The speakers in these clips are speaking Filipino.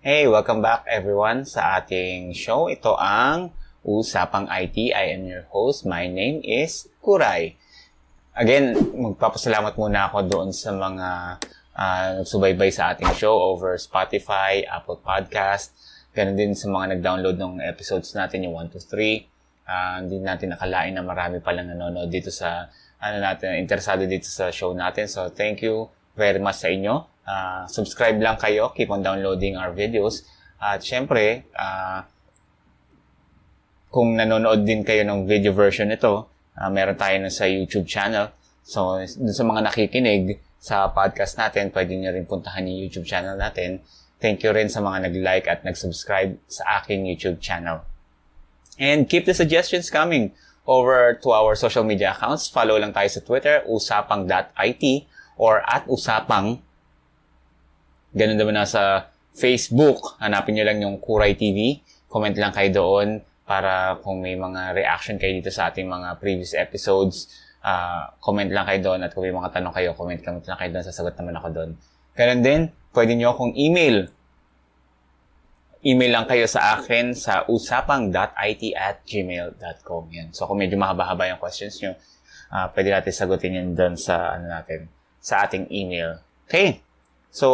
Hey, welcome back everyone sa ating show. Ito ang Usapang IT. I am your host. My name is Kuray. Again, magpapasalamat muna ako doon sa mga uh, nagsubaybay sa ating show over Spotify, Apple Podcast, ganun din sa mga nag-download ng episodes natin, yung 1 to 3. Uh, hindi natin nakalain na marami palang nanonood dito sa, ano natin, interesado dito sa show natin. So, thank you very sa inyo. Uh, subscribe lang kayo. Keep on downloading our videos. At syempre, uh, kung nanonood din kayo ng video version nito, uh, meron tayo na sa YouTube channel. So, dun sa mga nakikinig sa podcast natin, pwede nyo rin puntahan yung YouTube channel natin. Thank you rin sa mga nag-like at nag-subscribe sa aking YouTube channel. And keep the suggestions coming over to our social media accounts. Follow lang tayo sa Twitter, usapang.it or at usapang Ganun naman na sa Facebook. Hanapin nyo lang yung Kuray TV. Comment lang kayo doon para kung may mga reaction kayo dito sa ating mga previous episodes, uh, comment lang kayo doon at kung may mga tanong kayo, comment, comment lang kayo doon. Sasagot naman ako doon. Ganun din, pwede nyo akong email. Email lang kayo sa akin sa usapang.it at gmail.com. Yan. So kung medyo mahaba-haba yung questions nyo, uh, pwede natin sagutin yan doon sa, ano natin, sa ating email. Okay. So,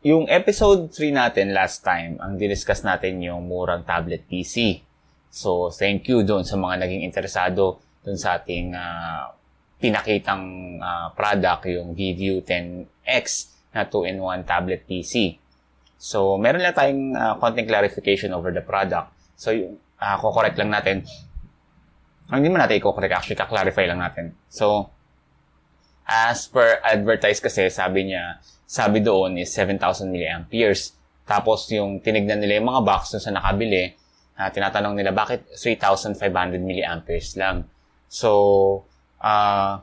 yung episode 3 natin last time, ang diniscuss natin yung murang tablet PC. So, thank you doon sa mga naging interesado doon sa ating uh, pinakitang uh, product, yung VView 10X na 2-in-1 tablet PC. So, meron lang tayong uh, konting clarification over the product. So, yung, uh, ko-correct lang natin. Hindi mo natin i-correct, actually, ka-clarify lang natin. So, As per advertise kasi, sabi niya, sabi doon is 7,000 milliamperes. Tapos yung tinignan nila yung mga box sa nakabili, uh, tinatanong nila bakit 3,500 milliamperes lang. So, uh,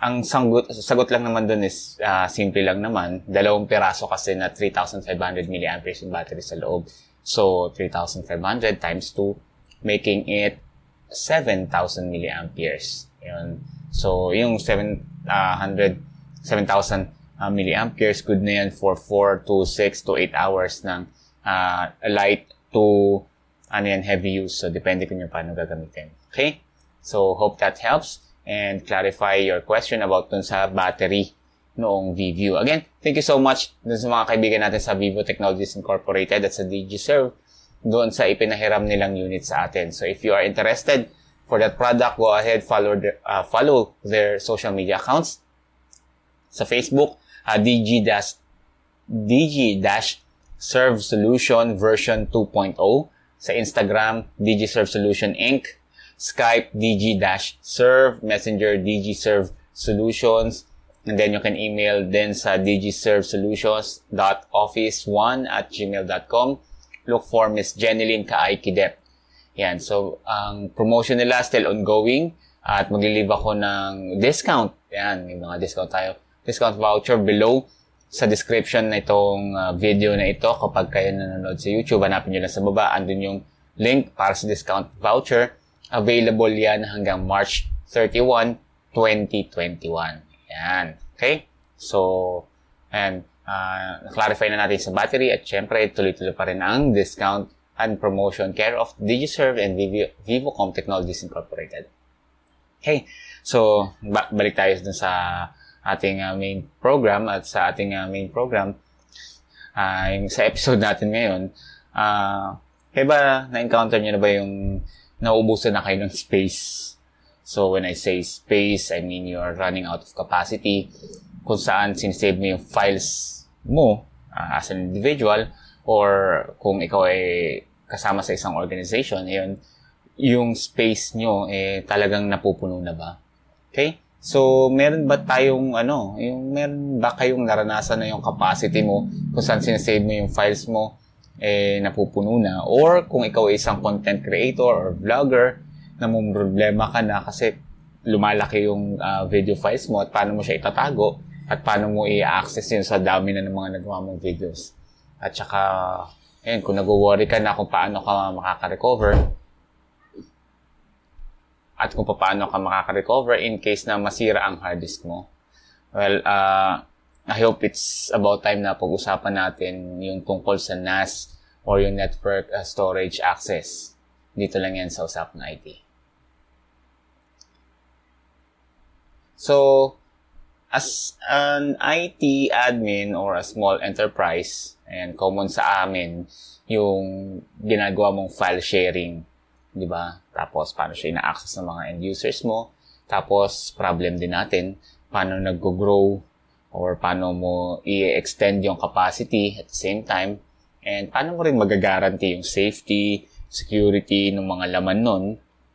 ang sagot, sagot lang naman doon is uh, simple lang naman. Dalawang piraso kasi na 3,500 milliamperes yung battery sa loob. So, 3,500 times 2, making it 7,000 milliamperes. Yun. So, yung 7, uh, 100, 7,000 uh, milliamperes, good na yan for 4 to 6 to 8 hours ng uh, light to ano yan, heavy use. So, depende kung yung paano gagamitin. Okay? So, hope that helps and clarify your question about dun sa battery noong VView. Again, thank you so much dun sa mga kaibigan natin sa Vivo Technologies Incorporated at sa DigiServe doon sa ipinahiram nilang unit sa atin. So, if you are interested, for that product, go ahead, follow, uh, follow their social media accounts. Sa Facebook, uh, DG dash DG dash Serve Solution version 2.0. Sa Instagram, DG Serve Solution Inc. Skype, DG dash Serve. Messenger, DG Serve Solutions. And then you can email then sa dgservesolutions.office1 at gmail.com. Look for Miss Jeneline Kaaykidep. Yan. So, ang promotion nila still ongoing at maglilive ako ng discount. Yan, may mga discount tayo. Discount voucher below sa description na itong uh, video na ito. Kapag kayo nanonood sa YouTube, hanapin nyo lang sa baba. Andun yung link para sa discount voucher. Available yan hanggang March 31, 2021. Yan. Okay? So, and uh, clarify na natin sa battery at syempre tuloy-tuloy pa rin ang discount and promotion care of DigiServe and Vivo, Vivocom Technologies Incorporated. Okay, so ba- balik tayo dun sa ating uh, main program at sa ating uh, main program. Uh, yung sa episode natin ngayon uh, kaya ba na-encounter niyo na ba yung naubusan na kayo ng space? So when I say space I mean you're running out of capacity. Kung saan sinsave mo yung files mo uh, as an individual or kung ikaw ay kasama sa isang organization, yun, yung space nyo, eh, talagang napupuno na ba? Okay? So, meron ba tayong, ano, yung, meron ba kayong naranasan na yung capacity mo kung saan sinasave mo yung files mo, eh, napupuno na? Or kung ikaw ay isang content creator or vlogger, na problema ka na kasi lumalaki yung uh, video files mo at paano mo siya itatago at paano mo i-access yun sa dami na ng mga nagawa mong videos. At saka, ayun, kung nag-worry ka na kung paano ka makaka-recover, at kung paano ka makaka-recover in case na masira ang hard disk mo. Well, uh, I hope it's about time na pag-usapan natin yung tungkol sa NAS or yung network uh, storage access. Dito lang yan sa Usapang IT. So, as an IT admin or a small enterprise, and common sa amin, yung ginagawa mong file sharing, di ba? Tapos, paano siya ina-access ng mga end users mo. Tapos, problem din natin, paano nag-grow or paano mo i-extend yung capacity at the same time. And paano mo rin magagaranti yung safety, security ng mga laman nun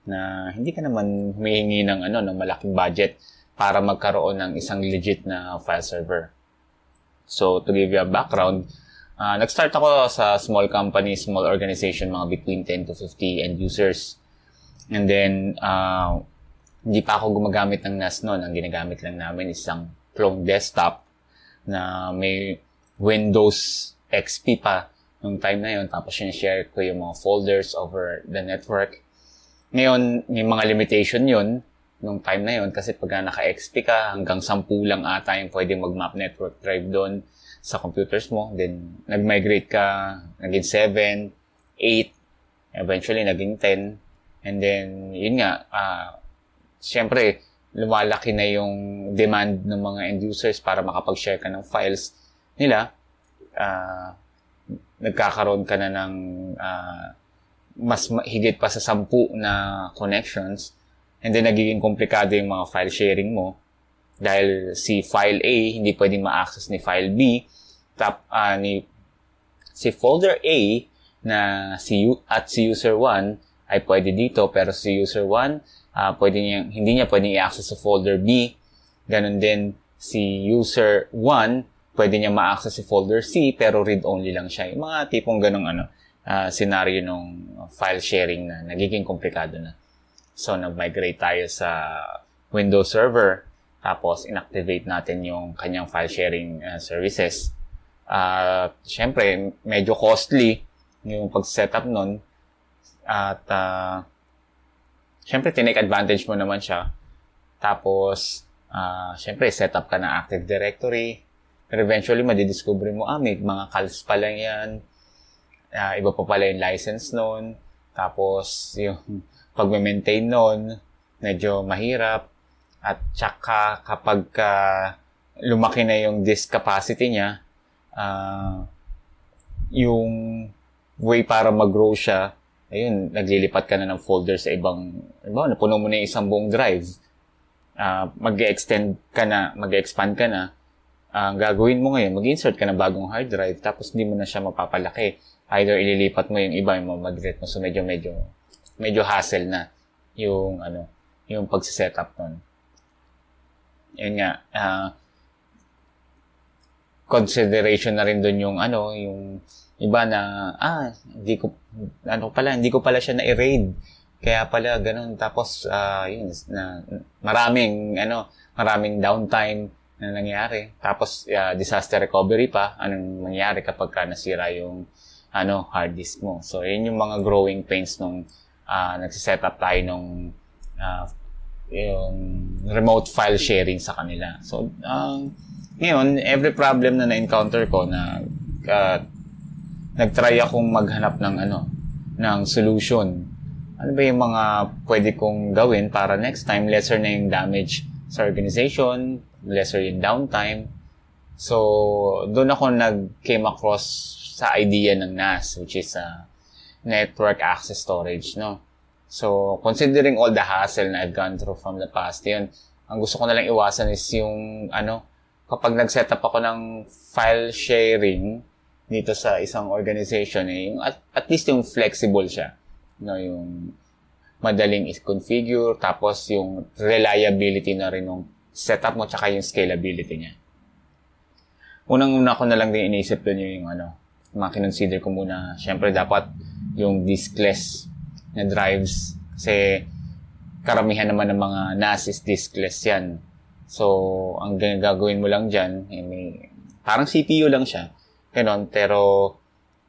na hindi ka naman humihingi ng, ano, ng malaking budget para magkaroon ng isang legit na file server. So, to give you a background, Uh, nag-start ako sa small company, small organization, mga between 10 to 50 end users. And then, uh, hindi pa ako gumagamit ng NAS noon. Ang ginagamit lang namin is isang clone desktop na may Windows XP pa nung time na yon Tapos share ko yung mga folders over the network. Ngayon, may mga limitation yon nung time na yon kasi pag naka-XP ka, hanggang 10 lang ata yung pwede mag-map network drive doon sa computers mo. Then, nag-migrate ka, naging 7, 8, eventually naging 10. And then, yun nga, uh, syempre, lumalaki na yung demand ng mga end users para makapag-share ka ng files nila. Uh, nagkakaroon ka na ng uh, mas higit pa sa sampu na connections. And then, nagiging komplikado yung mga file sharing mo dahil si file A hindi pwedeng ma-access ni file B. Tap uh, ni si folder A na si at si user 1 ay pwede dito. Pero si user 1 uh, ah, pwede niya hindi niya pwedeng i-access sa folder B. Ganun din si user 1 pwede niya ma-access si folder C pero read only lang siya. Mga tipong ganung ano uh, scenario ng file sharing na nagiging komplikado na. So nag-migrate tayo sa Windows Server tapos, inactivate natin yung kanyang file sharing uh, services. At, uh, syempre, medyo costly yung pag-setup nun. At, uh, syempre, tinake advantage mo naman siya. Tapos, uh, syempre, setup ka ng Active Directory. Pero eventually, madidiscover mo, ah, may mga calls pa lang yan. Uh, iba pa pala yung license nun. Tapos, yung pag-maintain nun, medyo mahirap. At tsaka kapag uh, lumaki na yung disk capacity niya, uh, yung way para mag-grow siya, ayun, naglilipat ka na ng folder sa ibang, iba, napuno mo na yung isang buong drive. Uh, mag-extend ka na, mag-expand ka na, ang uh, gagawin mo ngayon, mag-insert ka ng bagong hard drive, tapos hindi mo na siya mapapalaki. Either ililipat mo yung iba, yung mag-delete mo. So, medyo, medyo, medyo hassle na yung, ano, yung pagsiset-up nun yun nga, uh, consideration na rin doon yung ano, yung iba na, ah, hindi ko, ano pala, hindi ko pala siya na-raid. Kaya pala, ganun. Tapos, uh, yun, na, maraming, ano, maraming downtime na nangyari. Tapos, uh, disaster recovery pa, anong nangyari kapag ka nasira yung, ano, hard disk mo. So, yun yung mga growing pains nung uh, nagsiset up tayo nung uh, yung remote file sharing sa kanila. So, um, ngayon, every problem na na-encounter ko na uh, nag-try akong maghanap ng ano, ng solution. Ano ba yung mga pwede kong gawin para next time lesser na yung damage sa organization, lesser yung downtime. So, doon ako nag-came across sa idea ng NAS, which is uh, Network Access Storage, no? So, considering all the hassle na I've gone through from the past, yun, ang gusto ko na lang iwasan is yung, ano, kapag nag-set up ako ng file sharing dito sa isang organization, eh, yung at, at least yung flexible siya. No, yung madaling is-configure, tapos yung reliability na rin ng setup mo, tsaka yung scalability niya. Unang-una ko na lang din inisip doon yung, yung ano, mga kinonsider ko muna, syempre dapat yung diskless na drives. Kasi karamihan naman ng mga NAS is diskless yan. So, ang gagawin mo lang dyan, eh, may, parang CPU lang siya. Ganon, pero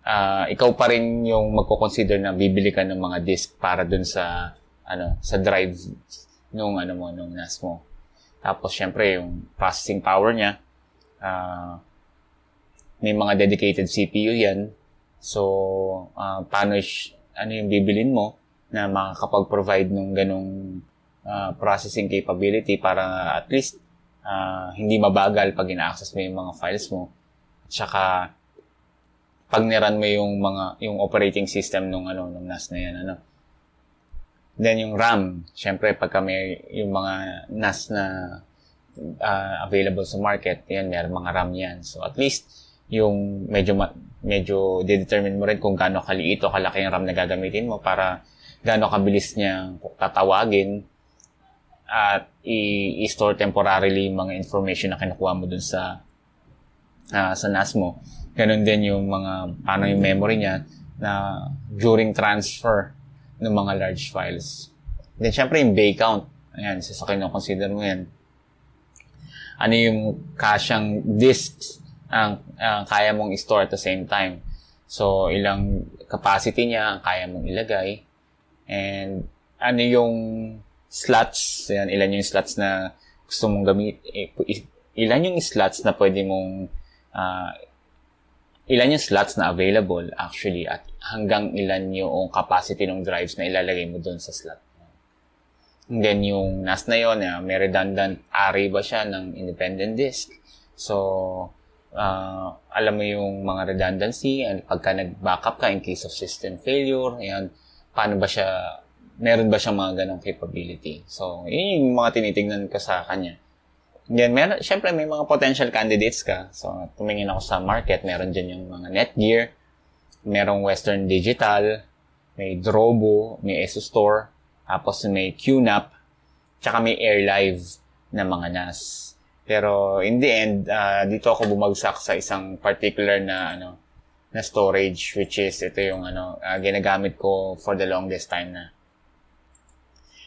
uh, ikaw pa rin yung magko-consider na bibili ka ng mga disk para dun sa ano sa drive nung ano mo nung NAS mo. Tapos syempre yung processing power niya Uh, may mga dedicated CPU yan. So, uh, paano, ano yung bibilin mo na makakapag-provide ng ganong uh, processing capability para at least uh, hindi mabagal pag ina-access mo yung mga files mo. Tsaka, pag niran mo yung mga yung operating system nung ano nung NAS na yan ano then yung RAM syempre pag kami yung mga NAS na uh, available sa market yan may mga RAM yan so at least yung medyo medyo determine mo rin kung gaano kaliit o kalaki yung RAM na gagamitin mo para gaano kabilis niya tatawagin at i-store temporarily yung mga information na kinukuha mo dun sa uh, sa NAS mo Ganon din yung mga, paano yung memory niya na during transfer ng mga large files. Then, syempre, yung bay count. Ayan, sa sa consider mo yan. Ano yung kasyang disks ang, ang kaya mong store at the same time. So, ilang capacity niya ang kaya mong ilagay. And, ano yung slots, ayan, ilan yung slots na gusto mong gamit, eh, ilan yung slots na pwede mong uh, ilan yung slots na available actually at hanggang ilan yung capacity ng drives na ilalagay mo doon sa slot. And then yung NAS na yun, uh, may redundant array ba siya ng independent disk? So, uh, alam mo yung mga redundancy, and pagka nag-backup ka in case of system failure, ayan, paano ba siya, meron ba siyang mga ganong capability? So, yun yung mga tinitingnan ko sa kanya. Yan, meron, syempre may mga potential candidates ka. So, tumingin ako sa market, meron dyan yung mga Netgear, merong Western Digital, may Drobo, may ESO Store, tapos may QNAP, tsaka may AirLive na mga NAS. Pero in the end, uh, dito ako bumagsak sa isang particular na ano na storage which is ito yung ano uh, ginagamit ko for the longest time na.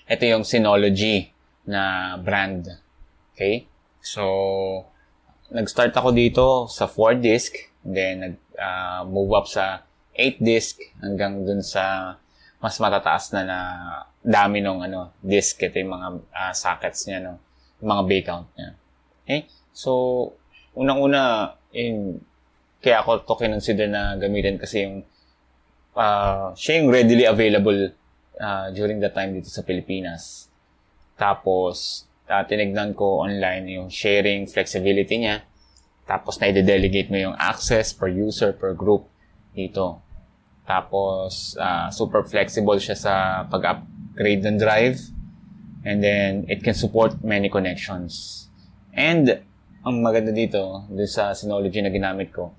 Ito yung Synology na brand Okay? So, nag-start ako dito sa 4 disk, then nag-move uh, up sa 8 disk hanggang dun sa mas matataas na na dami ng ano, disk. Ito yung mga uh, sockets niya, no? yung mga bay count niya. Okay? So, unang-una, in, kaya ako to kinonsider na gamitin kasi yung uh, siya yung readily available uh, during the time dito sa Pilipinas. Tapos, uh, tinignan ko online yung sharing flexibility niya. Tapos na i-delegate mo yung access per user, per group dito. Tapos, uh, super flexible siya sa pag-upgrade ng drive. And then, it can support many connections. And, ang maganda dito, dun sa Synology na ginamit ko,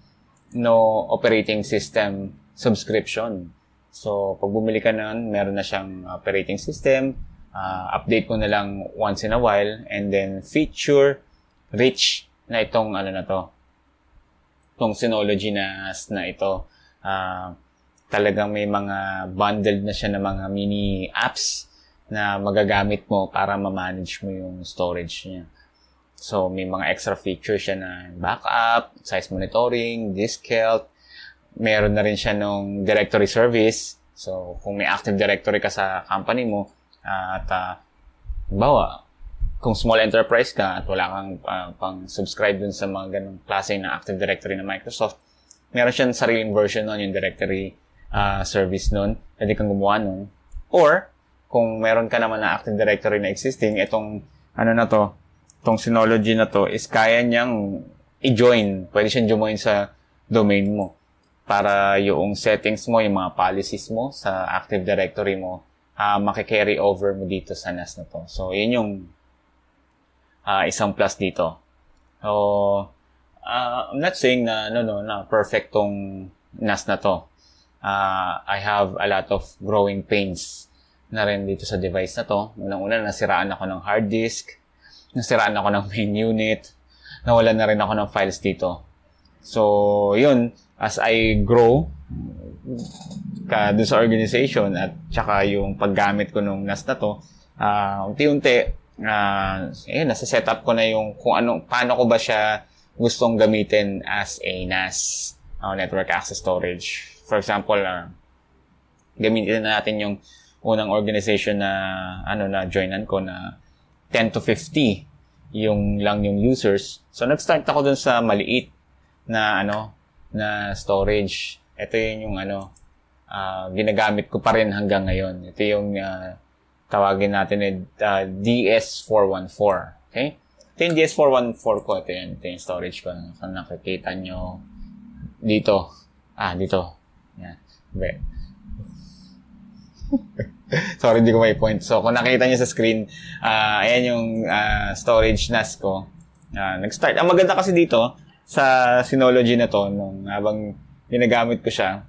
no operating system subscription. So, pag bumili ka nun, meron na siyang operating system, uh, update ko na lang once in a while and then feature rich na itong ano na to itong Synology na na ito uh, talagang may mga bundled na siya ng mga mini apps na magagamit mo para ma-manage mo yung storage niya. So, may mga extra features siya na backup, size monitoring, disk health. Meron na rin siya nung directory service. So, kung may active directory ka sa company mo, at uh, bawa, kung small enterprise ka at wala kang uh, pang subscribe dun sa mga ganong klase ng Active Directory ng Microsoft, meron siyang sariling version nun, yung directory uh, service nun. Pwede kang gumawa nun. Or, kung meron ka naman na Active Directory na existing, itong, ano na to, itong Synology na to, is kaya niyang i-join. Pwede siyang join sa domain mo para yung settings mo, yung mga policies mo sa Active Directory mo, uh, makikarry over mo dito sa NAS na to. So, yun yung uh, isang plus dito. So, uh, I'm not saying na, no, no, na perfect tong NAS na to. Uh, I have a lot of growing pains na rin dito sa device na to. Unang-una, nasiraan ako ng hard disk, nasiraan ako ng main unit, nawalan na rin ako ng files dito. So, yun, as I grow, ka doon sa organization at saka yung paggamit ko nung NAS na to, uh, unti-unti, uh, eh, nasa setup ko na yung kung ano, paano ko ba siya gustong gamitin as a NAS, uh, Network Access Storage. For example, uh, gamitin na natin yung unang organization na ano na joinan ko na 10 to 50 yung lang yung users. So, nag-start ako dun sa maliit na ano, na storage. Ito yun yung ano, uh, ginagamit ko pa rin hanggang ngayon. Ito yung uh, tawagin natin eh, uh, DS414. Okay? Ito yung DS414 ko. Ito yun. Ito yung storage ko. Kung nakikita nyo dito. Ah, dito. Yan. Yeah. Sorry, hindi ko may point. So, kung nakita niyo sa screen, uh, ayan yung uh, storage NAS ko. Uh, nag-start. Ang maganda kasi dito, sa Synology na to, nung habang ginagamit ko siya,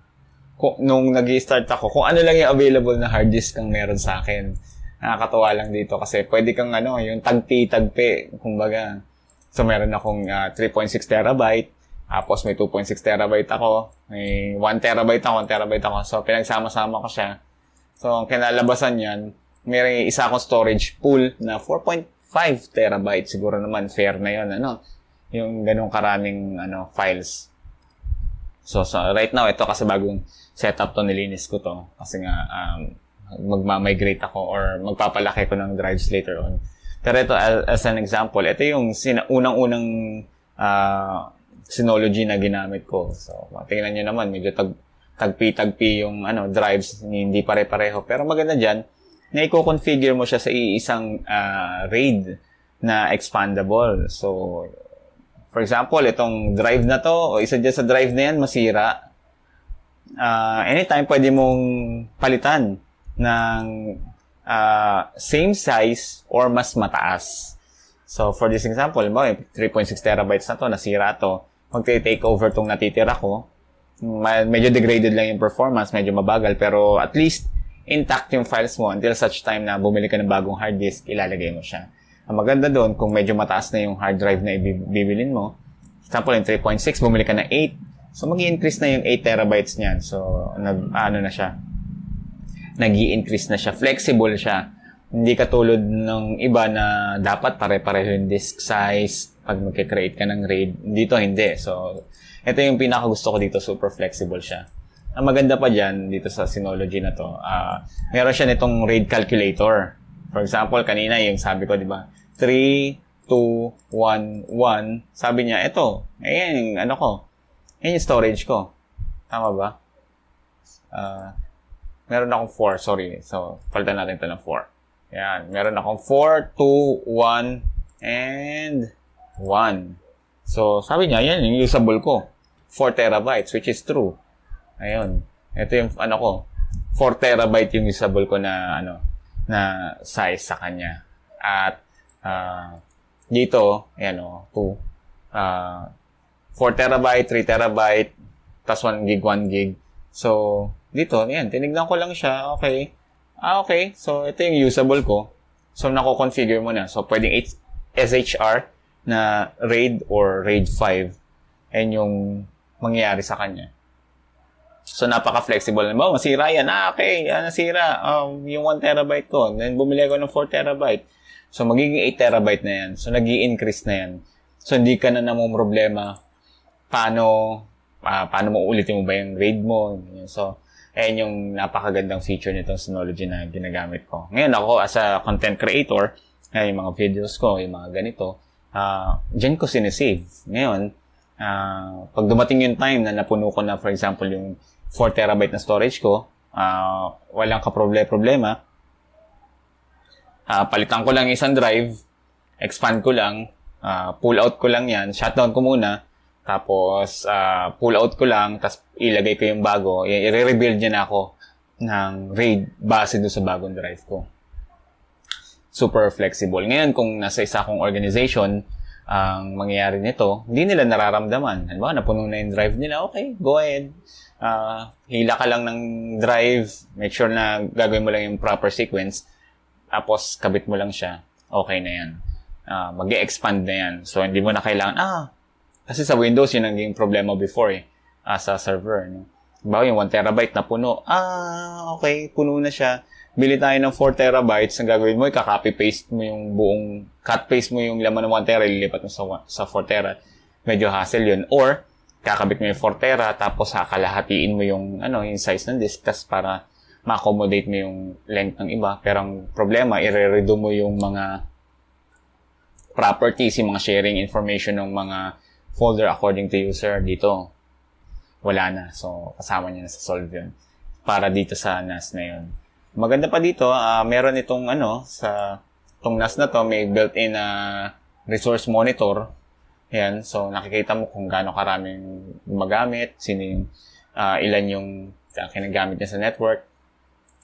kung, nung nag start ako, kung ano lang yung available na hard disk ang meron sa akin. Nakakatawa lang dito kasi pwede kang ano, yung tagpi-tagpi, kumbaga. So, meron akong uh, 3.6 terabyte, tapos may 2.6 terabyte ako, may 1 terabyte ako, 1 terabyte ako. So, pinagsama-sama ko siya So, ang kinalabasan yan, may isa akong storage pool na 4.5 terabyte. Siguro naman, fair na yon ano? Yung ganong karaming ano, files. So, so, right now, ito kasi bagong setup to, nilinis ko to. Kasi nga, um, magma-migrate ako or magpapalaki ko ng drives later on. Pero ito, as an example, ito yung sina- unang-unang uh, Synology na ginamit ko. So, tingnan nyo naman, medyo tag tagpi-tagpi yung ano drives, hindi pare-pareho. Pero maganda diyan, na i-configure mo siya sa iisang uh, RAID na expandable. So, for example, itong drive na to, o isa dyan sa drive na yan, masira. Uh, anytime, pwede mong palitan ng uh, same size or mas mataas. So, for this example, 3.6 terabytes na to, nasira to. Magte-take over tong natitira ko medyo degraded lang yung performance, medyo mabagal, pero at least intact yung files mo until such time na bumili ka ng bagong hard disk, ilalagay mo siya. Ang maganda doon, kung medyo mataas na yung hard drive na ibibilin mo, example, yung 3.6, bumili ka ng 8, so mag increase na yung 8 terabytes niyan. So, nag, ano na siya, nag increase na siya. Flexible siya. Hindi katulad ng iba na dapat pare-pareho yung disk size pag magke-create ka ng RAID. Dito, hindi. So, ito yung pinaka gusto ko dito, super flexible siya. Ang maganda pa dyan, dito sa Synology na to, uh, meron siya nitong RAID calculator. For example, kanina yung sabi ko, di ba, 3, 2, 1, 1. Sabi niya, ito, ayan yung ano ko, ayan yung storage ko. Tama ba? Uh, meron akong 4, sorry. So, palitan natin ito ng 4. Yan, meron akong 4, 2, 1, and 1. So, sabi niya, yan yung usable ko. 4 terabytes, which is true. Ayun. Ito yung, ano ko, 4 terabyte yung usable ko na, ano, na size sa kanya. At, uh, dito, ayan o, 2. Uh, 4 terabyte, 3 terabyte, tas 1 gig, 1 gig. So, dito, ayan, tinignan ko lang siya, okay. Ah, okay. So, ito yung usable ko. So, nako-configure mo na. So, pwedeng SHR na RAID or RAID 5. And yung mangyayari sa kanya. So, napaka-flexible. Halimbawa, masira yan. Ah, okay, ah, nasira. Um, yung 1 terabyte ko. Then, bumili ako ng 4 terabyte. So, magiging 8 terabyte na yan. So, nag increase na yan. So, hindi ka na namang problema paano, uh, paano mo ulitin mo ba yung RAID mo. So, ayan yung napakagandang feature nitong Synology na ginagamit ko. Ngayon, ako as a content creator, ay, yung mga videos ko, yung mga ganito, uh, dyan ko sinesave. Ngayon, uh, pag dumating yung time na napuno ko na, for example, yung 4 terabyte na storage ko, uh, walang kaproblema, uh, palitan ko lang isang drive, expand ko lang, uh, pull out ko lang yan, shutdown ko muna, tapos uh, pull out ko lang, tapos ilagay ko yung bago, i-rebuild niya na ako ng RAID base doon sa bagong drive ko. Super flexible. Ngayon, kung nasa isa akong organization, ang mangyayari nito, hindi nila nararamdaman. Halimbawa, napuno na yung drive nila, okay, go ahead. Uh, hila ka lang ng drive, make sure na gagawin mo lang yung proper sequence, tapos kabit mo lang siya, okay na yan. Uh, mag expand na yan. So, hindi mo na kailangan, ah, kasi sa Windows, yun ang naging problema before eh, uh, sa server. No? Halimbawa, yung 1 terabyte na puno, ah, okay, puno na siya bili tayo ng 4 terabytes, ang gagawin mo, i-copy-paste mo yung buong, cut-paste mo yung laman ng 1 tera, ililipat mo sa, sa 4 tera. Medyo hassle yun. Or, kakabit mo yung 4 tera, tapos kakalahatiin mo yung, ano, yung size ng disk, tas para ma-accommodate mo yung length ng iba. Pero ang problema, i-redo mo yung mga properties, yung mga sharing information ng mga folder according to user dito. Wala na. So, kasama niya na sa solve yun. Para dito sa NAS na yun. Maganda pa dito, uh, meron itong ano, sa itong NAS na to, may built-in na uh, resource monitor. Yan. So, nakikita mo kung gaano karaming gumagamit, sino yung, uh, ilan yung uh, kinagamit niya sa network.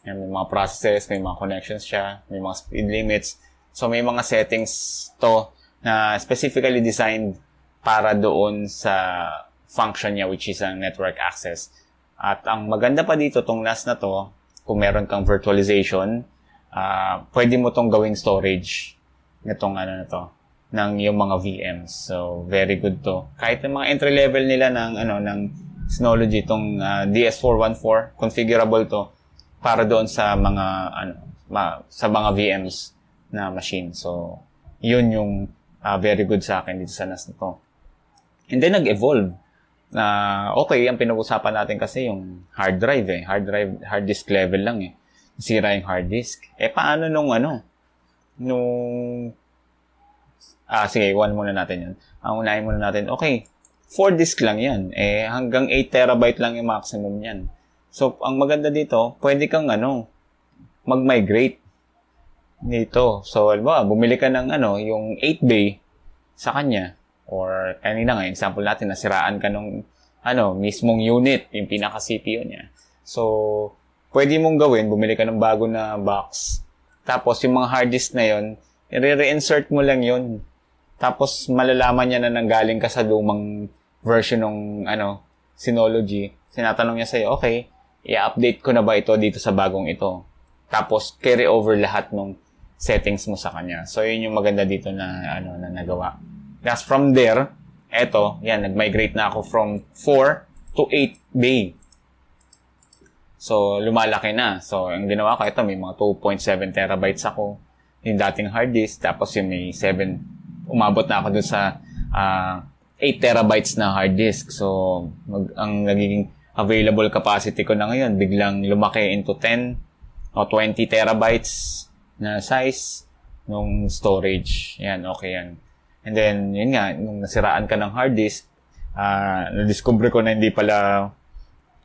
Yan, may mga processes, may mga connections siya, may mga speed limits. So, may mga settings to na specifically designed para doon sa function niya which is ang network access. At ang maganda pa dito, tong NAS na to, kung meron kang virtualization, uh, pwede mo tong gawing storage nitong ano na to ng yung mga VMs. So, very good to. Kahit yung mga entry level nila ng ano ng Synology itong uh, ah, DS414 configurable to para doon sa mga ano ma, sa mga VMs na machine. So, yun yung uh, very good sa akin dito sa NAS na to. And then nag-evolve. Na uh, okay, ang pinag-usapan natin kasi yung hard drive eh. Hard drive, hard disk level lang eh. Sira yung hard disk. Eh paano nung ano? Nung Ah, sige, one muna natin yun. Ang unahin muna natin, okay, 4 disk lang yan. Eh, hanggang 8 terabyte lang yung maximum yan. So, ang maganda dito, pwede kang ano, mag-migrate dito. So, alba, bumili ka ng ano, yung 8 bay sa kanya. Or, kanina nga, example natin, nasiraan ka nung, ano, mismong unit, yung pinaka-CPU niya. So, pwede mong gawin, bumili ka ng bago na box. Tapos, yung mga hard disk na yon i-reinsert mo lang yon Tapos, malalaman niya na nanggaling ka sa lumang version ng, ano, Synology. Sinatanong niya sa'yo, okay, i-update ko na ba ito dito sa bagong ito? Tapos, carry over lahat ng settings mo sa kanya. So, yun yung maganda dito na, ano, na nagawa. Tapos from there, eto, yan, nag-migrate na ako from 4 to 8 bay. So, lumalaki na. So, ang ginawa ko, ito, may mga 2.7 terabytes ako. Yung dating hard disk, tapos yung may 7, umabot na ako dun sa uh, ah, 8 terabytes na hard disk. So, mag, ang nagiging available capacity ko na ngayon, biglang lumaki into 10 o 20 terabytes na size nung storage. Yan, okay yan. And then, yun nga, nung nasiraan ka ng hard disk, uh, na-discover ko na hindi pala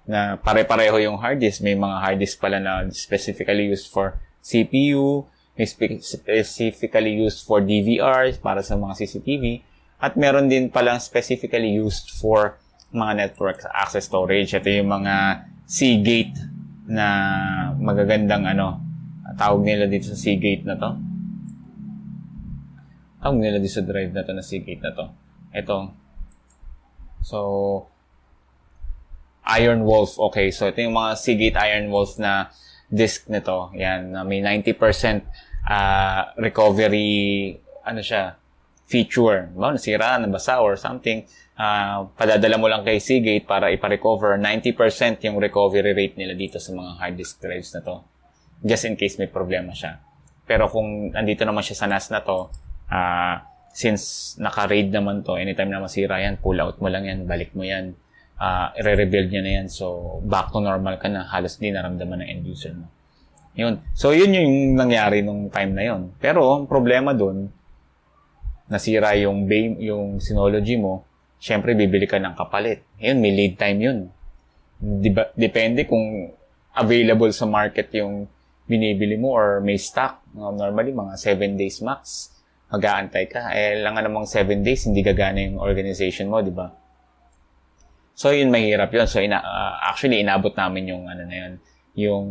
na pare-pareho yung hard disk. May mga hard disk pala na specifically used for CPU, may specifically used for DVR para sa mga CCTV, at meron din palang specifically used for mga network access storage. Ito yung mga Seagate na magagandang ano, tawag nila dito sa Seagate na to tawag nila dito sa drive na to na Seagate na to. Ito. So, Iron Wolf. Okay, so ito yung mga Seagate Iron Wolf na disk nito. Yan, na may 90% uh, ah, recovery, ano siya, feature. Ba, nasira, nabasa or something. Uh, padadala mo lang kay Seagate para ipa-recover. 90% yung recovery rate nila dito sa mga hard disk drives na to. Just in case may problema siya. Pero kung andito naman siya sa NAS na to, uh, since naka-raid naman to, anytime na masira yan, pull out mo lang yan, balik mo yan, uh, i-rebuild niya na yan. So, back to normal ka na, halos hindi naramdaman ng end user mo. Yun. So, yun yung nangyari nung time na yun. Pero, ang problema dun, nasira yung BAME, yung Synology mo, syempre, bibili ka ng kapalit. Yun, may lead time yun. Diba, depende kung available sa market yung binibili mo or may stock. Normally, mga 7 days max mag-aantay ka. Eh, lang namang 7 days, hindi gagana yung organization mo, di ba? So, yun, mahirap yun. So, ina- uh, actually, inabot namin yung, ano na yun, yung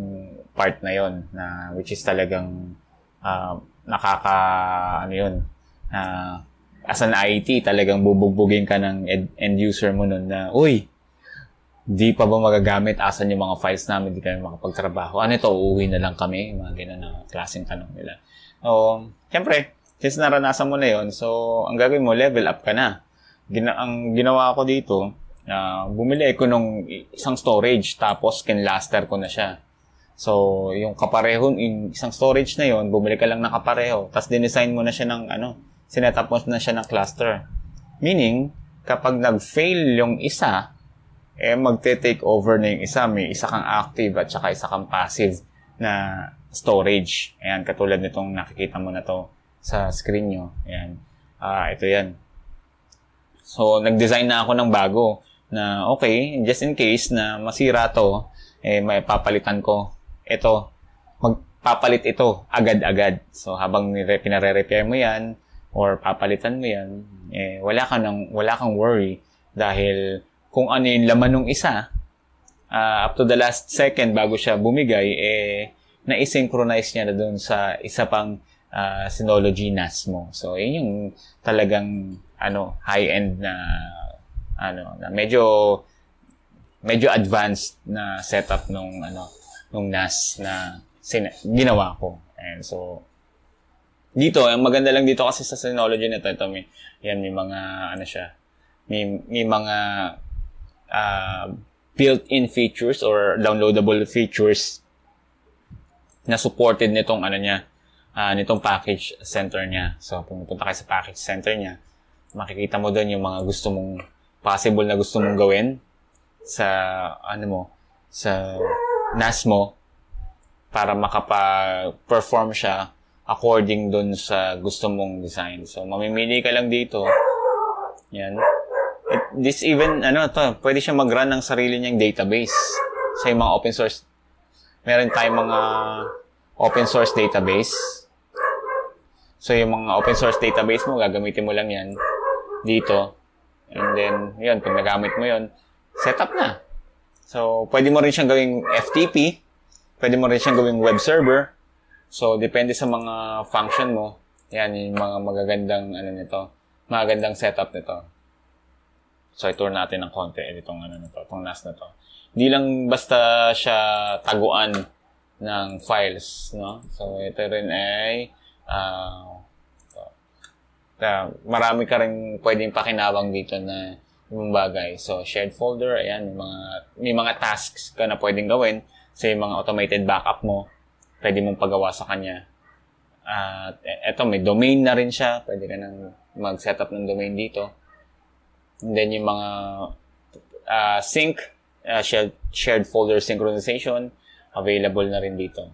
part na yun, na, which is talagang, uh, nakaka, ano yun, uh, as an IT, talagang bubugbugin ka ng ed- end user mo nun na, uy, di pa ba magagamit? Asan yung mga files namin? Di kami makapagtrabaho. Ano ito? Uuwi na lang kami? Mga ganun na klaseng tanong nila. Um, siyempre, since naranasan mo na yon so ang gagawin mo, level up ka na. Gina- ang ginawa ko dito, uh, bumili ko nung isang storage, tapos kinlaster ko na siya. So, yung kapareho, yung isang storage na yon bumili ka lang ng kapareho, tapos dinesign mo na siya ng, ano, sinetap mo na siya ng cluster. Meaning, kapag nag-fail yung isa, eh magte-take over na yung isa. May isa kang active at saka isa kang passive na storage. Ayan, katulad nitong nakikita mo na to sa screen nyo. Ayan. Ah, ito yan. So, nag-design na ako ng bago na okay, just in case na masira to, eh, may papalitan ko. Ito, magpapalit ito agad-agad. So, habang pinare-repair mo yan, or papalitan mo yan, eh, wala, ka nang, wala kang worry dahil kung ano yung laman ng isa, uh, up to the last second bago siya bumigay, eh, na-synchronize niya na dun sa isa pang uh, Synology NAS mo. So, yun yung talagang ano, high-end na ano, na medyo medyo advanced na setup nung ano, nung NAS na sin- ginawa ko. And so dito, ang maganda lang dito kasi sa Synology nito, ito may yan may mga ano siya, may may mga uh, built-in features or downloadable features na supported nitong ano niya, uh, nitong package center niya. So, pumunta kayo sa package center niya, makikita mo doon yung mga gusto mong possible na gusto mong gawin sa ano mo sa NAS mo para makapa-perform siya according doon sa gusto mong design. So, mamimili ka lang dito. Yan. It, this even, ano to, pwede siya mag-run ng sarili niyang database sa mga open source. Meron tayong mga open source database. So, yung mga open source database mo, gagamitin mo lang yan dito. And then, yun, pag nagamit mo yun, setup na. So, pwede mo rin siyang gawing FTP, pwede mo rin siyang gawing web server. So, depende sa mga function mo. Yan, yung mga magagandang, ano nito, magagandang setup nito. So, i-tour natin ng konti itong, ano nito, itong NAS na to. Hindi lang basta siya taguan ng files, no? So, ito rin ay, uh, uh, marami ka rin pwedeng pakinabang dito na yung bagay. So, shared folder, ayan, may mga, may mga tasks ka na pwedeng gawin. So, yung mga automated backup mo, pwede mong pagawa sa kanya. At uh, eto, may domain na rin siya. Pwede ka nang mag-setup ng domain dito. And then, yung mga uh, sync, uh, shared, shared folder synchronization, available na rin dito.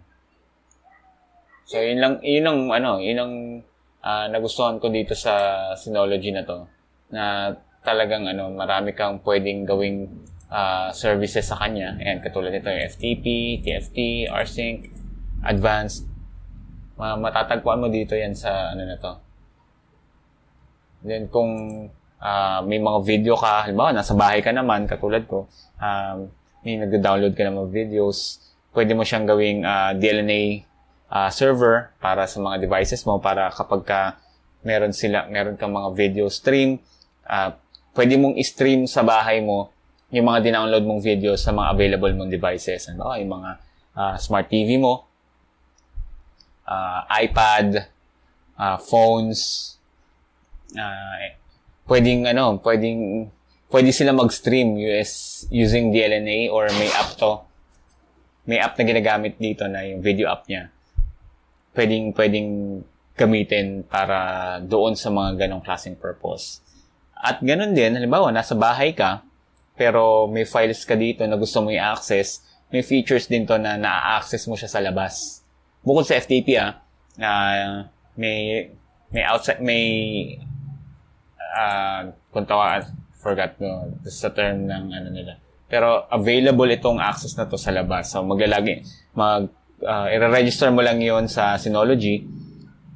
So, yun lang, yun ang, ano, yun ang uh, nagustuhan ko dito sa Synology na to na talagang ano marami kang pwedeng gawing uh, services sa kanya. Ayan, katulad nito yung FTP, TFT, rsync, advanced. Uh, matatagpuan mo dito yan sa ano na to. Then kung uh, may mga video ka, halimbawa nasa bahay ka naman, katulad ko, um, may nag-download ka ng mga videos, pwede mo siyang gawing uh, DLNA uh, server para sa mga devices mo para kapag ka meron sila meron kang mga video stream uh, pwede mong i-stream sa bahay mo yung mga dinownload mong video sa mga available mong devices. Ano yung mga uh, smart TV mo uh, iPad uh, phones uh, pwedeng ano pwedeng pwede sila mag-stream US using DLNA or may app to. May app na ginagamit dito na yung video app niya pwedeng, pwedeng gamitin para doon sa mga ganong klaseng purpose. At ganun din, halimbawa, nasa bahay ka, pero may files ka dito na gusto mo i-access, may features din to na na-access mo siya sa labas. Bukod sa FTP, ah, uh, may, may outside, may, uh, kung tawag, forgot no, sa term ng ano nila. Pero available itong access na to sa labas. So maglalagi, mag, uh, i-register mo lang yon sa Synology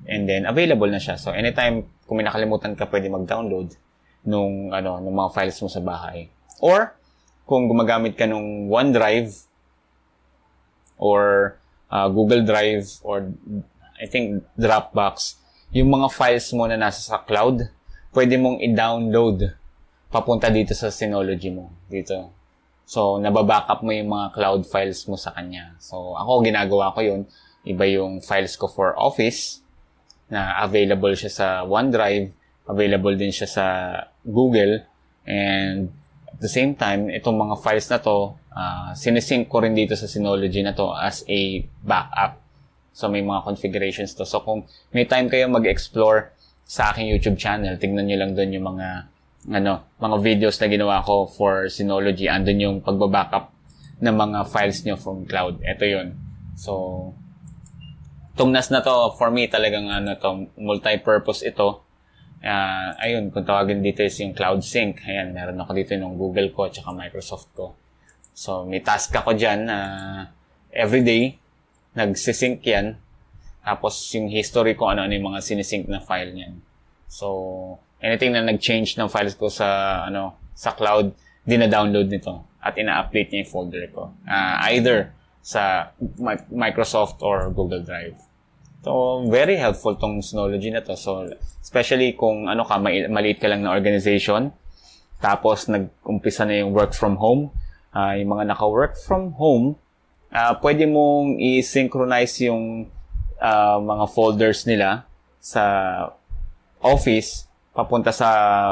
and then available na siya. So anytime kung may nakalimutan ka, pwede mag-download nung ano, nung mga files mo sa bahay. Or kung gumagamit ka nung OneDrive or uh, Google Drive or I think Dropbox, yung mga files mo na nasa sa cloud, pwede mong i-download papunta dito sa Synology mo. Dito. So, nababackup mo yung mga cloud files mo sa kanya. So, ako, ginagawa ko yun. Iba yung files ko for Office na available siya sa OneDrive, available din siya sa Google, and at the same time, itong mga files na to, uh, sinesync ko rin dito sa Synology na to as a backup. So, may mga configurations to. So, kung may time kayo mag-explore sa aking YouTube channel, tignan nyo lang doon yung mga ano, mga videos na ginawa ko for Synology, andun yung pagbabackup ng mga files nyo from cloud. Ito yun. So, itong NAS na to, for me, talagang ano to, multi-purpose ito. uh, ayun, kung tawagin dito is yung Cloud Sync. Ayan, meron ako dito ng Google ko at Microsoft ko. So, may task ako dyan na uh, everyday, nagsisync yan. Tapos, yung history ko, ano-ano yung mga sinisync na file niyan. So, anything na nag-change ng files ko sa, ano, sa cloud, dina-download nito at ina-update niya yung folder ko. Uh, either sa Microsoft or Google Drive. So, very helpful tong Synology na to. So, especially kung ano ka, maliit ka lang na organization, tapos nag-umpisa na yung work from home, uh, yung mga naka-work from home, uh, pwede mong i-synchronize yung uh, mga folders nila sa office papunta sa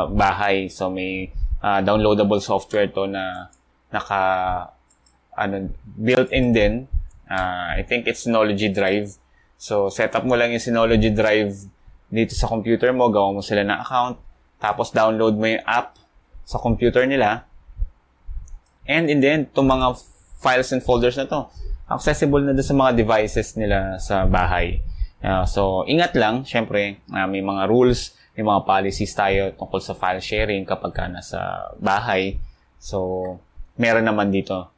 bahay. So, may uh, downloadable software to na naka ano built-in din. Uh, I think it's Synology Drive. So, set up mo lang yung Synology Drive dito sa computer mo, gawa mo sila ng account, tapos download mo yung app sa computer nila. And in the end, itong mga files and folders na to, accessible na doon sa mga devices nila sa bahay. Uh, so, ingat lang, syempre, uh, may mga rules, may mga policies tayo tungkol sa file sharing kapag ka nasa bahay. So, meron naman dito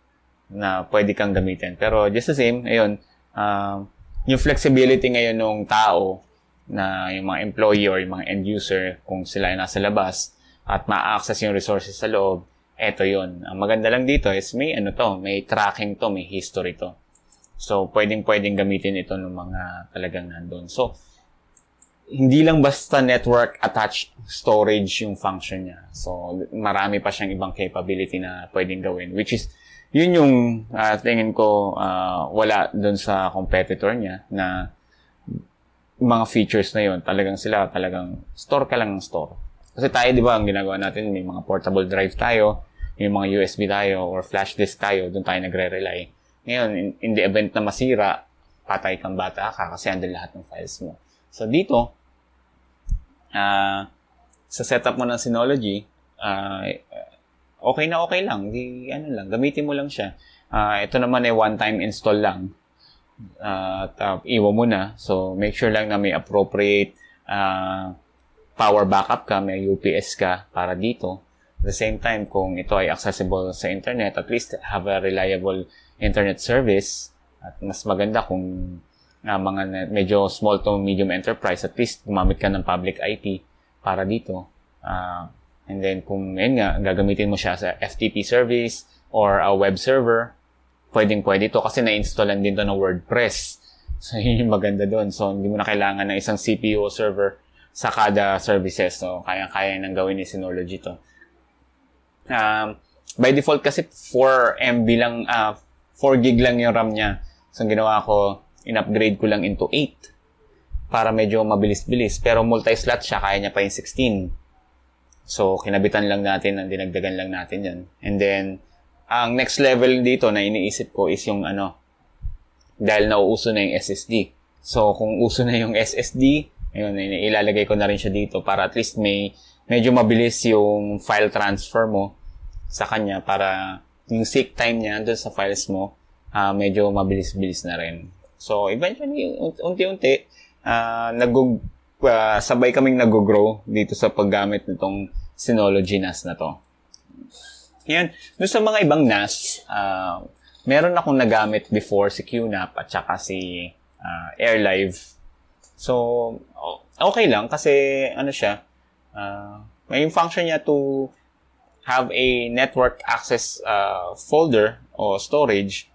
na pwede kang gamitin. Pero just the same, ayun, uh, yung flexibility ngayon ng tao na yung mga employee or yung mga end user kung sila ay nasa labas at ma-access yung resources sa loob, eto yon Ang maganda lang dito is may ano to, may tracking to, may history to. So, pwedeng-pwedeng gamitin ito ng mga talagang nandun. So, hindi lang basta network attached storage yung function niya. So, marami pa siyang ibang capability na pwedeng gawin, which is, yun yung uh, tingin ko uh, wala doon sa competitor niya na mga features na yun, talagang sila, talagang store ka lang ng store. Kasi tayo, di ba, ang ginagawa natin, may mga portable drive tayo, may mga USB tayo, or flash disk tayo, doon tayo nagre-rely. Ngayon, in, in the event na masira, patay kang bata ka kasi andun lahat ng files mo. So, dito, uh, sa setup mo ng Synology, uh, okay na okay lang. Di, ano lang, gamitin mo lang siya. Uh, ito naman ay one-time install lang. Uh, at iwan mo na. So, make sure lang na may appropriate uh, power backup ka, may UPS ka para dito. At the same time, kung ito ay accessible sa internet, at least have a reliable internet service at mas maganda kung uh, mga medyo small to medium enterprise at least gumamit ka ng public IP para dito. Uh, and then kung yun nga gagamitin mo siya sa FTP service or a web server pwedeng pwede to kasi na-installan din to ng WordPress. So yun yung maganda doon so hindi mo na kailangan ng isang CPU server sa kada services. So kaya-kaya nang gawin ni Synology to. Um, by default kasi 4 MB lang uh, 4 gig lang yung RAM niya. So, ginawa ko, in-upgrade ko lang into 8 para medyo mabilis-bilis. Pero multi-slot siya, kaya niya pa yung 16. So, kinabitan lang natin, ang dinagdagan lang natin yan. And then, ang next level dito na iniisip ko is yung ano, dahil nauuso na yung SSD. So, kung uso na yung SSD, ayun, ilalagay ko na rin siya dito para at least may medyo mabilis yung file transfer mo sa kanya para yung seek time niya doon sa files mo, uh, medyo mabilis-bilis na rin. So, eventually, unti-unti, uh, nag- uh, sabay kaming nag-grow dito sa paggamit nitong Synology NAS na to. Yan. Doon sa mga ibang NAS, uh, meron akong nagamit before si QNAP at saka si uh, AirLive. So, okay lang kasi ano siya, uh, may function niya to have a network access uh, folder o storage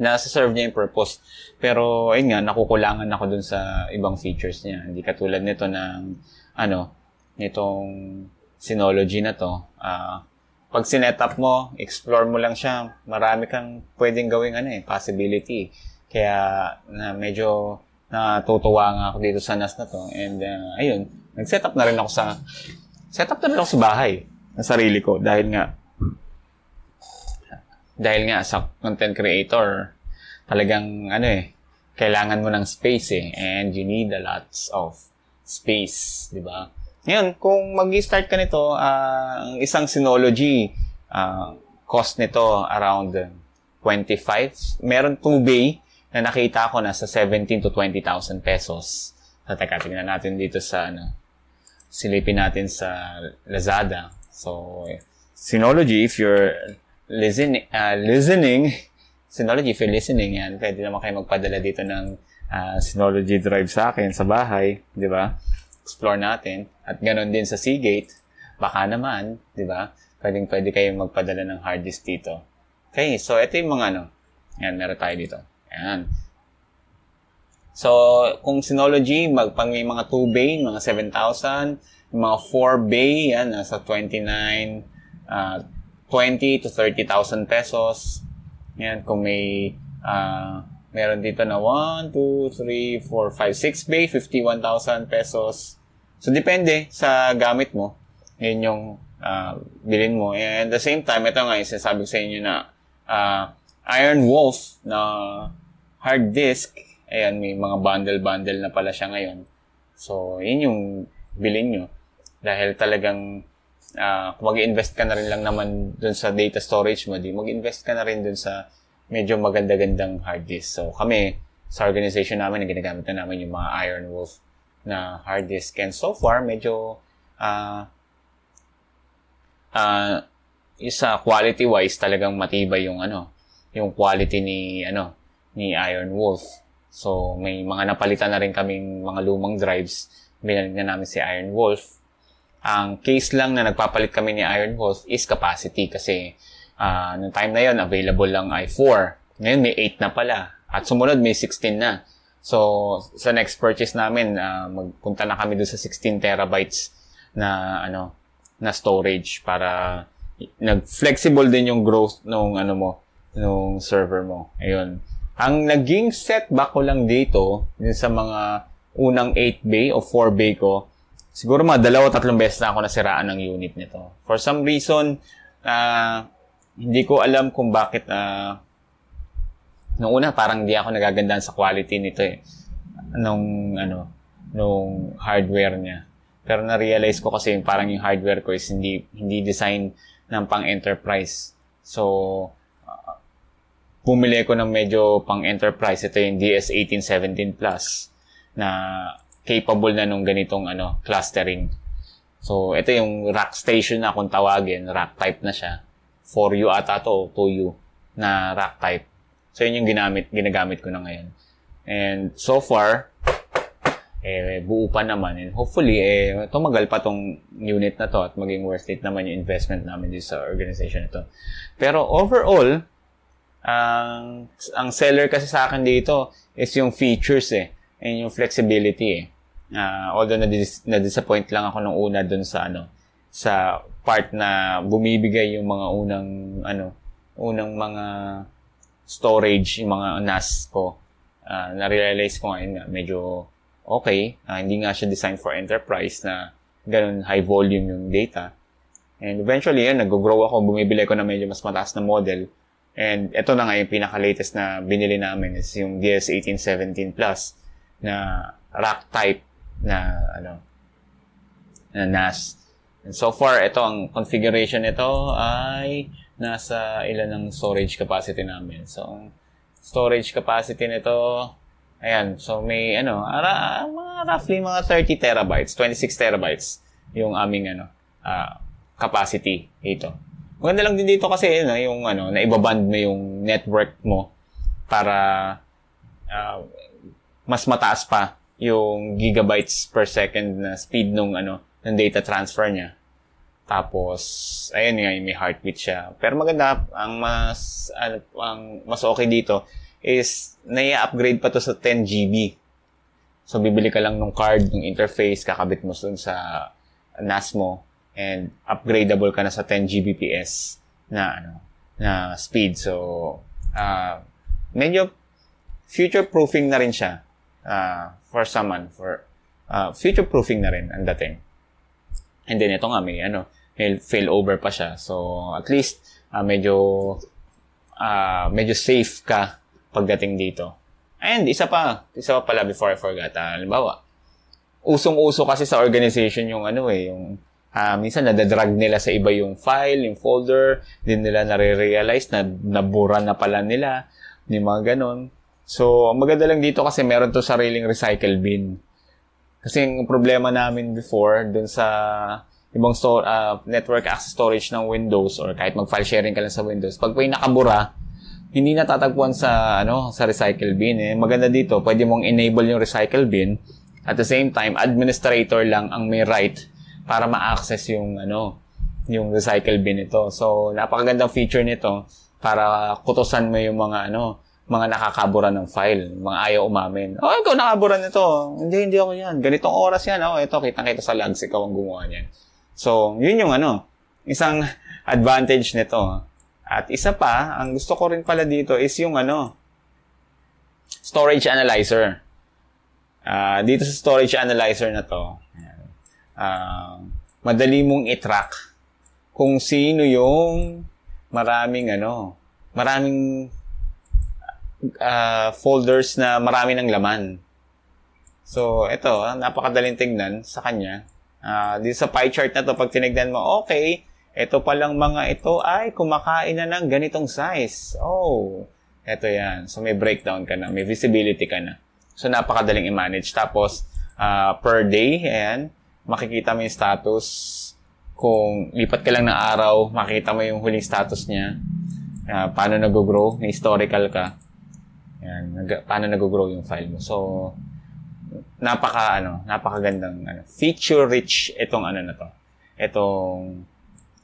na sa serve niya yung purpose. Pero, ayun nga, nakukulangan ako dun sa ibang features niya. Hindi katulad nito ng, ano, nitong Synology na to. Uh, pag sinetup mo, explore mo lang siya, marami kang pwedeng gawing ano eh, possibility. Kaya, na medyo natutuwa nga ako dito sa NAS na to. And, uh, ayun, nag-setup na rin ako sa, setup na rin ako sa bahay ng sarili ko dahil nga dahil nga sa content creator talagang ano eh kailangan mo ng space eh and you need a lot of space, di ba? Ngayon, kung mag-start ka nito, uh, ang isang Synology, uh, cost nito around 25. Meron 2 bay na nakita ko na sa 17 to 20,000 pesos. Sa teka, tingnan natin dito sa ano, silipin natin sa Lazada. So, Synology, if you're listening, uh, listening, Synology, if you're listening, yan, pwede naman kayo magpadala dito ng uh, Synology Drive sa akin sa bahay, di ba? Explore natin. At ganoon din sa Seagate, baka naman, di ba? Pwedeng pwede kayong magpadala ng hard disk dito. Okay, so ito yung mga ano. Yan, meron tayo dito. Yan. So, kung Synology, mag, pang may mga 2 bay, mga 7,000, mga 4 bay, yan, nasa 29, uh, 20 to 30,000 pesos. Yan, kung may, uh, meron dito na 1, 2, 3, 4, 5, 6 bay, 51,000 pesos. So, depende sa gamit mo. Yan yung uh, bilhin mo. And at the same time, ito nga, isasabi sa inyo na uh, Iron Wolf na hard disk, ayan, may mga bundle-bundle na pala siya ngayon. So, yun yung bilhin nyo. Dahil talagang, uh, kung mag-invest ka na rin lang naman dun sa data storage mo, di mag-invest ka na rin dun sa medyo maganda-gandang hard disk. So, kami, sa organization namin, ginagamit na namin yung mga Iron Wolf na hard disk. And so far, medyo, uh, uh, isa quality-wise, talagang matibay yung ano, yung quality ni ano ni Iron Wolf. So may mga napalitan na rin kaming mga lumang drives. Binalik na namin si Iron Wolf. Ang case lang na nagpapalit kami ni Iron Wolf is capacity kasi uh, noong time na yon available lang i4. Ngayon may 8 na pala. At sumunod may 16 na. So sa next purchase namin, uh, magpunta na kami doon sa 16 terabytes na ano na storage para nag-flexible din yung growth nung ano mo nung server mo. Ayun. Ang naging setback ko lang dito, din sa mga unang 8 bay o 4 bay ko, siguro mga dalawa tatlong beses na ako nasiraan ng unit nito. For some reason, uh, hindi ko alam kung bakit uh, nung una parang hindi ako nagagandaan sa quality nito eh. Nung ano, nung hardware niya. Pero na-realize ko kasi parang yung hardware ko is hindi hindi design ng pang enterprise. So, bumili ko ng medyo pang enterprise. Ito yung DS1817 Plus na capable na nung ganitong ano, clustering. So, ito yung rack station na kung tawagin. Rack type na siya. 4U ata to, 2U na rack type. So, yun yung ginamit, ginagamit ko na ngayon. And so far, eh, buo pa naman. And hopefully, eh, tumagal pa tong unit na to at maging worth it naman yung investment namin dito sa organization ito. Pero overall, ang ang seller kasi sa akin dito is yung features eh and yung flexibility eh. Uh, although na disappoint lang ako nung una dun sa ano sa part na bumibigay yung mga unang ano unang mga storage yung mga NAS ko. Uh, na-realize ko ngayon medyo okay. Uh, hindi nga siya designed for enterprise na ganun high volume yung data. And eventually, yun, nag-grow ako, bumibili ko na medyo mas mataas na model And ito na nga yung pinaka-latest na binili namin is yung DS1817 Plus na rack type na ano na NAS. And so far, ito ang configuration nito ay nasa ilan ng storage capacity namin. So, storage capacity nito, ayan, so may ano, ara, mga roughly mga 30 terabytes, 26 terabytes yung aming ano, uh, capacity ito. Maganda lang din dito kasi yun, yung ano, na ibaband mo yung network mo para uh, mas mataas pa yung gigabytes per second na speed nung ano ng data transfer niya. Tapos ayun nga may heartbeat siya. Pero maganda ang mas ano, ang mas okay dito is nai-upgrade pa to sa 10 GB. So bibili ka lang ng card, ng interface, kakabit mo dun sa NAS mo and upgradable ka na sa 10 Gbps na ano na speed. So uh, medyo future proofing na rin siya uh, for someone for uh, future proofing na rin ang dating. And then ito nga may ano may fail over pa siya. So at least uh, medyo uh, medyo safe ka pagdating dito. And isa pa, isa pa pala before I forgot, uh, halimbawa, usong-uso kasi sa organization yung ano eh, yung Uh, minsan nadadrag nila sa iba yung file, yung folder, din nila nare-realize na nabura na pala nila, yung mga ganon. So, maganda lang dito kasi meron to sariling recycle bin. Kasi yung problema namin before dun sa ibang store, uh, network access storage ng Windows or kahit mag-file sharing ka lang sa Windows, pag may nakabura, hindi natatagpuan sa ano sa recycle bin eh. Maganda dito, pwede mong enable yung recycle bin. At the same time, administrator lang ang may right para ma-access yung ano yung recycle bin ito. So, napakagandang feature nito para kutusan mo yung mga ano mga nakakabura ng file, mga ayaw umamin. Oh, ikaw nakabura nito. Hindi, hindi ako yan. Ganitong oras yan. Oh, ito, kitang-kita sa logs, ikaw ang gumawa niyan. So, yun yung ano, isang advantage nito. At isa pa, ang gusto ko rin pala dito is yung ano, storage analyzer. Uh, dito sa storage analyzer na to, uh, madali mong i-track kung sino yung maraming ano, maraming uh, folders na marami ng laman. So, ito, napakadaling tingnan sa kanya. Uh, dito sa pie chart na to, pag tinignan mo, okay, ito palang mga ito ay kumakain na ng ganitong size. Oh, ito yan. So, may breakdown ka na. May visibility ka na. So, napakadaling i-manage. Tapos, uh, per day, ayan, makikita mo yung status. Kung lipat ka lang ng araw, makikita mo yung huling status niya. Uh, paano nag-grow. May historical ka. Ayan, nag- paano nag-grow yung file mo. So, napaka ano, napakagandang ano, feature rich itong ano na to. Itong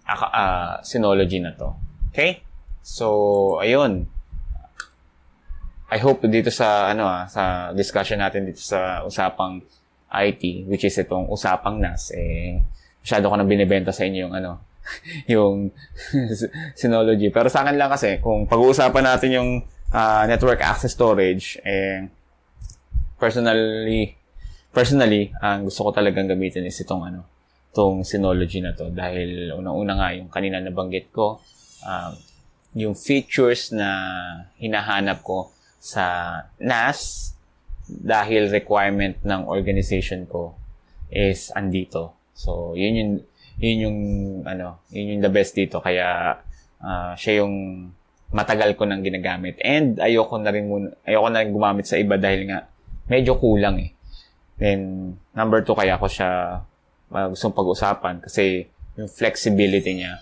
uh, Synology na to. Okay? So, ayun. I hope dito sa ano ah, sa discussion natin dito sa usapang IT, which is itong usapang NAS, eh, masyado ko nang binibenta sa inyo yung ano, yung Synology. Pero sa akin lang kasi, kung pag-uusapan natin yung uh, network access storage, eh, personally, personally, ang gusto ko talagang gamitin is itong ano, tong Synology na to dahil unang-una nga yung kanina nabanggit ko um, yung features na hinahanap ko sa NAS dahil requirement ng organization ko is andito. So, yun yung yun yung ano, yun yung the best dito kaya uh, siya yung matagal ko nang ginagamit. And ayoko na rin muna, ayoko na rin gumamit sa iba dahil nga medyo kulang eh. Then number two kaya ko siya uh, gustong pag-usapan kasi yung flexibility niya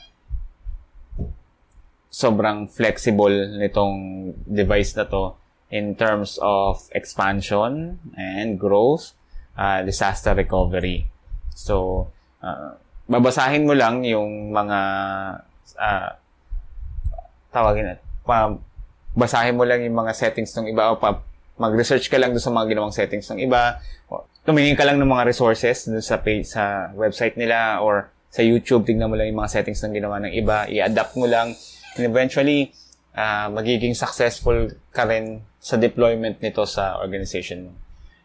sobrang flexible nitong device na to in terms of expansion and growth, uh, disaster recovery. So, uh, babasahin mo lang yung mga uh, tawagin na, pa, basahin mo lang yung mga settings ng iba o pa, mag-research ka lang doon sa mga ginawang settings ng iba tumingin ka lang ng mga resources dun sa page, sa website nila or sa YouTube, tingnan mo lang yung mga settings ng ginawa ng iba, i-adapt mo lang, and eventually, uh, magiging successful ka rin sa deployment nito sa organization mo.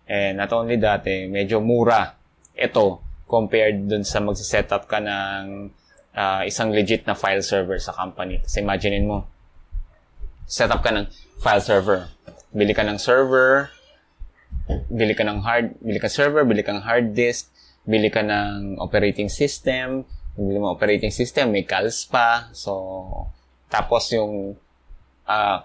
And not only that, eh, medyo mura ito compared dun sa mag-setup ka ng uh, isang legit na file server sa company. Kasi imaginein mo, setup ka ng file server. Bili ka ng server, bili ka ng hard, bili ka server, bili ka ng hard disk, bili ka ng operating system, bili mo operating system, may CALS pa. So, tapos yung uh,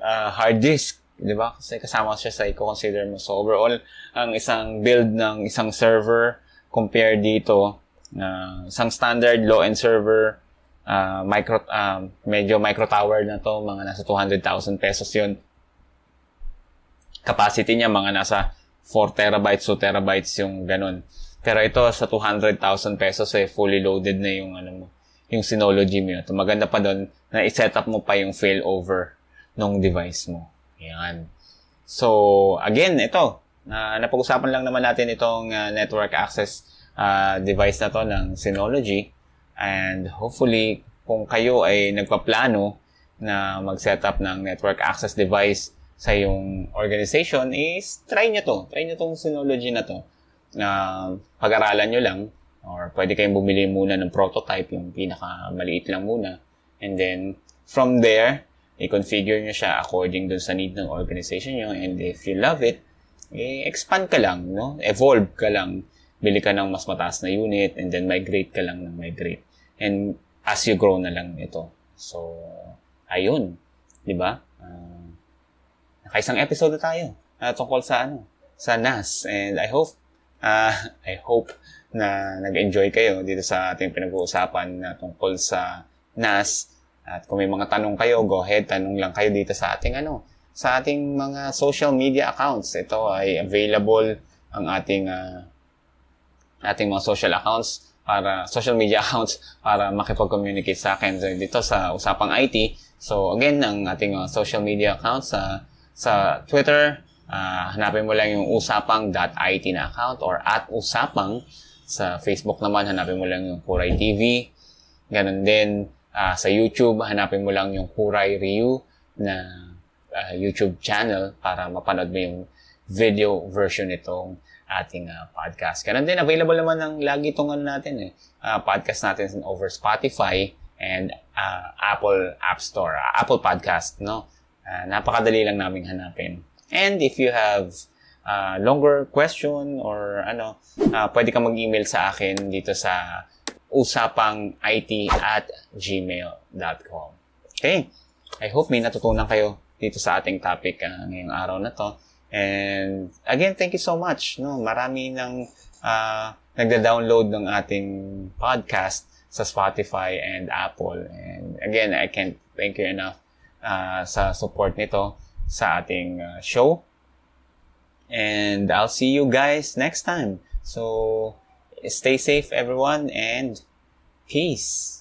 uh, hard disk, di ba? Kasi kasama siya sa i-consider mo. So, overall, ang isang build ng isang server compare dito, uh, isang standard low-end server, uh, micro, uh, medyo micro tower na to, mga nasa 200,000 pesos yun capacity niya mga nasa 4 terabytes, 2 terabytes yung ganun. Pero ito sa 200,000 pesos eh fully loaded na yung ano mo, yung Synology mo. Ito maganda pa doon na i-set up mo pa yung failover ng device mo. Yan. So, again, ito, na uh, napag-usapan lang naman natin itong uh, network access uh, device na to ng Synology. And hopefully, kung kayo ay nagpaplano na mag-set up ng network access device sa yung organization is try nyo to. Try nyo tong Synology na to. Na pag-aralan nyo lang or pwede kayong bumili muna ng prototype, yung pinaka-maliit lang muna. And then, from there, i-configure nyo siya according dun sa need ng organization nyo. And if you love it, i-expand ka lang, no? Evolve ka lang. Bili ka ng mas mataas na unit and then migrate ka lang ng migrate. And as you grow na lang ito. So, ayun. Di ba? Uh, Nakaisang episode na tayo uh, tungkol sa ano, sa NAS. And I hope uh, I hope na nag-enjoy kayo dito sa ating pinag-uusapan na tungkol sa NAS. At kung may mga tanong kayo, go ahead, tanong lang kayo dito sa ating ano, sa ating mga social media accounts. Ito ay available ang ating uh, ating mga social accounts para social media accounts para makipag-communicate sa akin dito sa usapang IT. So again, ang ating uh, social media accounts sa sa Twitter, uh, hanapin mo lang yung usapang.it na account or at usapang. Sa Facebook naman, hanapin mo lang yung Kuray TV. Ganon din, uh, sa YouTube, hanapin mo lang yung Kuray Ryu na uh, YouTube channel para mapanood mo yung video version nitong ating uh, podcast. Ganon din, available naman ng lagi itong ano natin eh, uh, podcast natin over Spotify and uh, Apple App Store, uh, Apple Podcast, no? Uh, napakadali lang naming hanapin. And if you have uh, longer question or ano, uh, pwede ka mag-email sa akin dito sa usapang it at gmail.com. Okay. I hope may natutunan kayo dito sa ating topic uh, ngayong araw na to. And again, thank you so much. No, marami nang uh, nagda-download ng ating podcast sa Spotify and Apple. And again, I can't thank you enough uh, sa support nito sa ating uh, show. And I'll see you guys next time. So, stay safe everyone and peace.